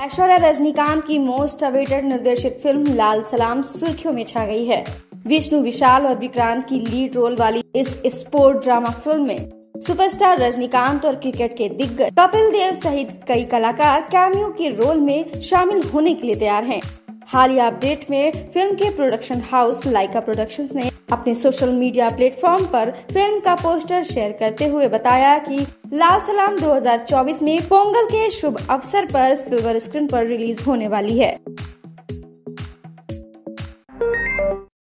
ऐश्वर्या रजनीकांत की most awaited निर्देशित film Lal Salaam सुर्खियों में छा गई है विष्णु विशाल और विक्रांत की लीड रोल वाली इस स्पोर्ट ड्रामा फ़िल्म में सुपरस्टार रजनीकांत और क्रिकेट के दिग्गज कपिल देव सहित कई कलाकार कैमियो के रोल में शामिल होने के लिए तैयार हैं। हालिया अपडेट में फ़िल्म के प्रोडक्शन हाउस लाइका प्रोडक्शंस ने अपने सोशल मीडिया प्लेटफॉर्म पर फ़िल्म का पोस्टर शेयर करते हुए बताया कि लाल सलाम 2024 में पोंगल के शुभ अवसर पर सिल्वर स्क्रीन पर रिलीज़ होने वाली है।